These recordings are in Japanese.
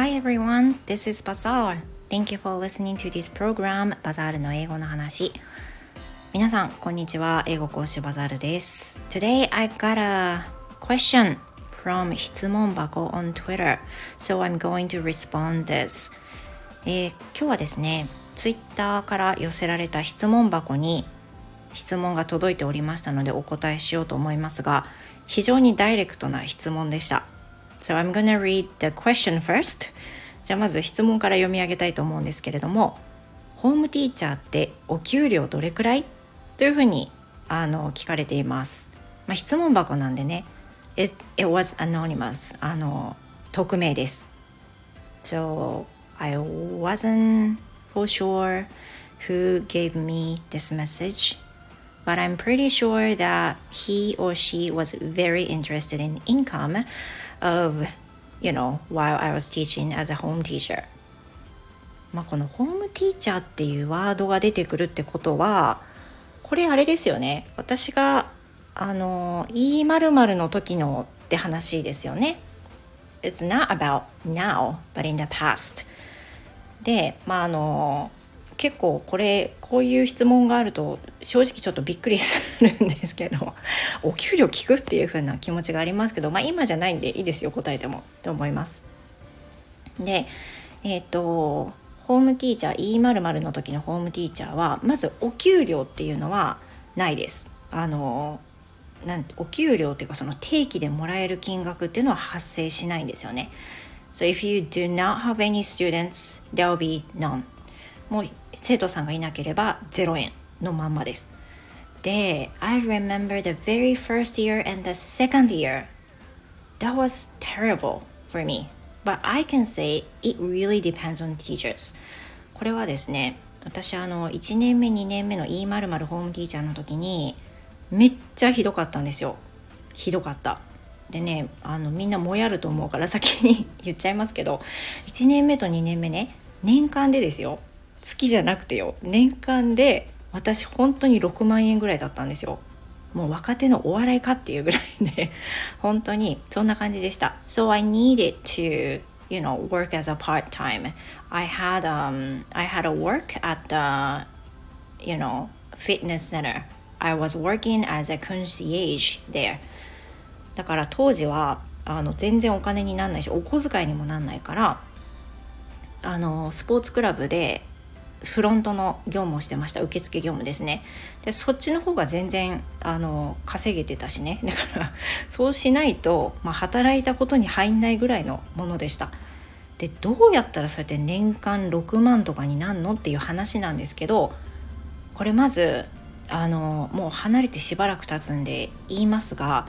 Hi everyone, this is Bazaar. Thank you for listening to this program, バザールの英語の話。皆さん、こんにちは。英語講師バザールです。Today I got a question from 質問箱 on Twitter, so I'm going to respond this. えー、今日はですね、Twitter から寄せられた質問箱に質問が届いておりましたのでお答えしようと思いますが、非常にダイレクトな質問でした。So I'm gonna read the question first. じゃあまず質問から読み上げたいと思うんですけれども、ホームティーチャーってお給料どれくらいというふうにあの聞かれています。まあ、質問箱なんでね、it, it was anonymous あの匿名です。So I wasn't for sure who gave me this message. But I'm pretty sure that he or she was very interested in income of, you know, while I was teaching as a home teacher. まあこのホームティーチャーっていうワードが出てくるってことは、これあれですよね。私が、あの、E 〇〇の時のって話ですよね。It's not about now, but in the past. で、まああの、結構これこういう質問があると正直ちょっとびっくりするんですけど お給料聞くっていう風な気持ちがありますけどまあ今じゃないんでいいですよ答えてもと思います。でえっ、とホームティーチャー E 〇〇の時のホームティーチャーはまずお給料っていうのはないです。あのなんお給料っていうかその定期でもらえる金額っていうのは発生しないんですよね。So if you do not have any students, there will be none. もう生徒さんがいなければ0円のまんまです。で、I remember the very first year and the second year. That was terrible for me. But I can say it really depends on teachers. これはですね、私あの1年目2年目の E 〇〇ホームティーチャーの時にめっちゃひどかったんですよ。ひどかった。でね、あのみんなもやると思うから先に 言っちゃいますけど、1年目と2年目ね、年間でですよ。月じゃなくてよ年間で私本当に6万円ぐらいだったんですよもう若手のお笑いかっていうぐらいで本当にそんな感じでした So I needed to you know work as a part-time I had um I had a work at the you know fitness center I was working as a concierge there だから当時はあの全然お金になんないしお小遣いにもなんないからあのスポーツクラブでフロントの業務をしてました。受付業務ですね。でそっちの方が全然あの稼げてたしね。だからそうしないと、まあ、働いたことに入んないぐらいのものでした。でどうやったらそうやって年間6万とかになんのっていう話なんですけどこれまずあのもう離れてしばらく経つんで言いますが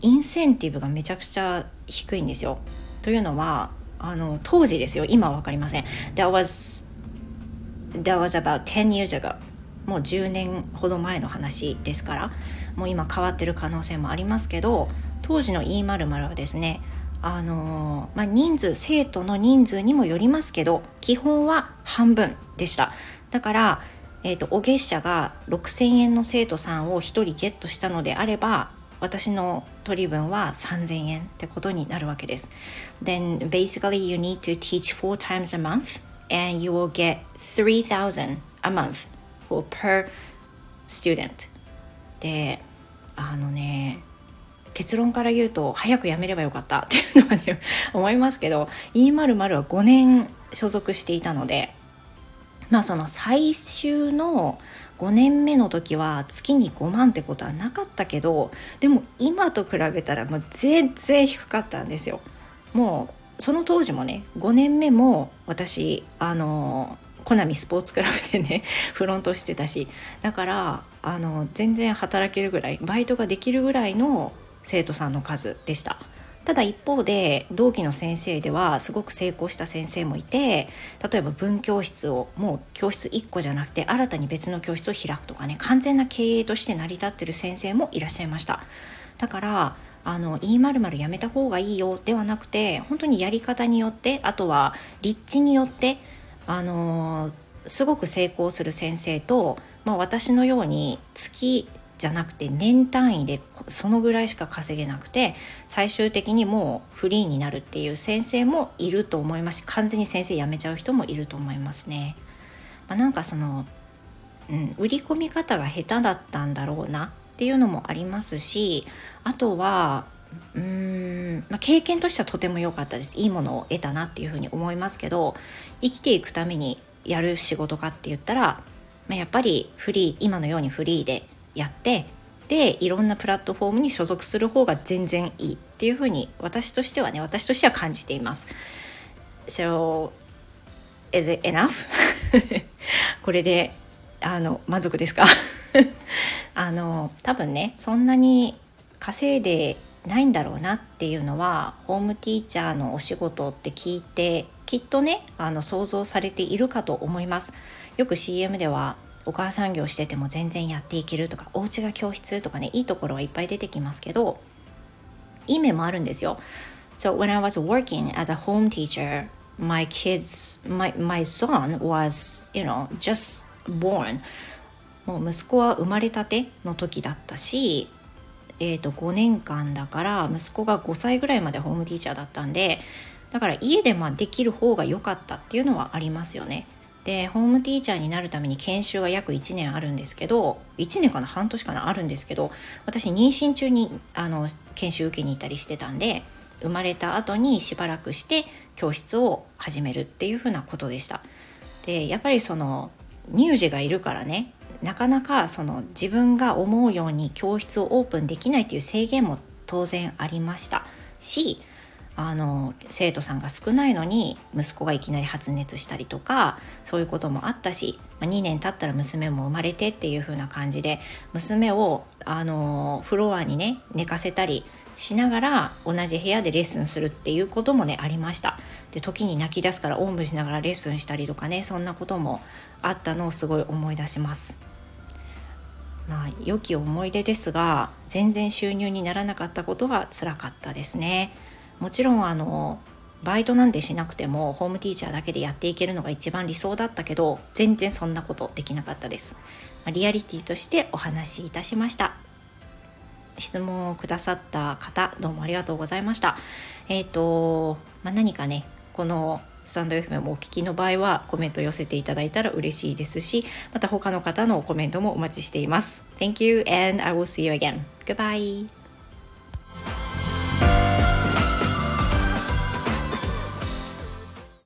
インセンティブがめちゃくちゃ低いんですよ。というのはあの当時ですよ。今は分かりません。There was That was about 10 years ago. もう10年ほど前の話ですからもう今変わってる可能性もありますけど当時の E○○ はですねあのまあ、人数生徒の人数にもよりますけど基本は半分でした。だから、えーと、お月謝が6,000円の生徒さんを1人ゲットしたのであれば私の取り分は3,000円ってことになるわけです。Then basically you need to teach four times a month and you will get 3000 a month for per student. であのね結論から言うと早く辞めればよかった。っていうのはね思いますけど E○○ は5年所属していたのでまあその最終の5年目の時は月に5万ってことはなかったけどでも今と比べたらもう全然低かったんですよ。もうその当時もね5年目も私あのコナミスポーツクラブでね フロントしてたしだからあの全然働けるぐらいバイトができるぐらいの生徒さんの数でした。ただ一方で同期の先生ではすごく成功した先生もいて例えば文教室をもう教室1個じゃなくて新たに別の教室を開くとかね完全な経営として成り立ってる先生もいらっしゃいました。だからあの E○○ やめた方がいいよではなくて本当にやり方によってあとは立地によってあのすごく成功する先生と、まあ、私のように月じゃなくて年単位でそのぐらいしか稼げなくて最終的にもうフリーになるっていう先生もいると思いますし完全に先生辞めちゃう人もいると思いますね。まあ、なんかその、うん、売り込み方が下手だったんだろうなっていうのもありますしあとはうーん、まあ、経験としてはとても良かったですいいものを得たなっていうふうに思いますけど生きていくためにやる仕事かって言ったら、まあ、やっぱりフリー今のようにフリーでやってでいろんなプラットフォームに所属する方が全然いいっていうふうに私としてはね私としては感じています。So is it enough? これであの満足ですか？あの多分ねそんなに稼いでないんだろうなっていうのはホームティーチャーのお仕事って聞いてきっとねあの想像されているかと思います。よく CM ではお母さん業してても全然やっていけるとかお家が教室とかねいいところはいっぱい出てきますけどいい面もあるんですよ。So when I was working as a home teacher my kids my, my son was you know just born. もう息子は生まれたての時だったしえー、と5年間だから息子が5歳ぐらいまでホームティーチャーだったんでだから家でまあできる方が良かったっていうのはありますよね。でホームティーチャーになるために研修が約1年あるんですけど1年かな半年かなあるんですけど私妊娠中にあの研修受けに行ったりしてたんで生まれた後にしばらくして教室を始めるっていうふうなことでした。でやっぱりその乳児がいるからねなかなかその自分が思うように教室をオープンできないっていう制限も当然ありました。しあの生徒さんが少ないのに息子がいきなり発熱したりとかそういうこともあったし2年経ったら娘も生まれてっていう風な感じで娘をあのフロアにね寝かせたりしながら同じ部屋でレッスンするっていうこともねありました。で時に泣き出すからおんぶしながらレッスンしたりとかねそんなこともあったのをすごい思い出します。まあ良き思い出ですが全然収入にならなかったことがつらかったですね。もちろんあのバイトなんてしなくてもホームティーチャーだけでやっていけるのが一番理想だったけど全然そんなことできなかったです、まあ、リアリティとしてお話しいたしました。質問をくださった方どうもありがとうございました。えっ、ー、と、まあ、何かねこのスタンド FM をお聞きの場合はコメント寄せていただいたら嬉しいですしまた他の方のコメントもお待ちしています Thank you and I will see you again. Goodbye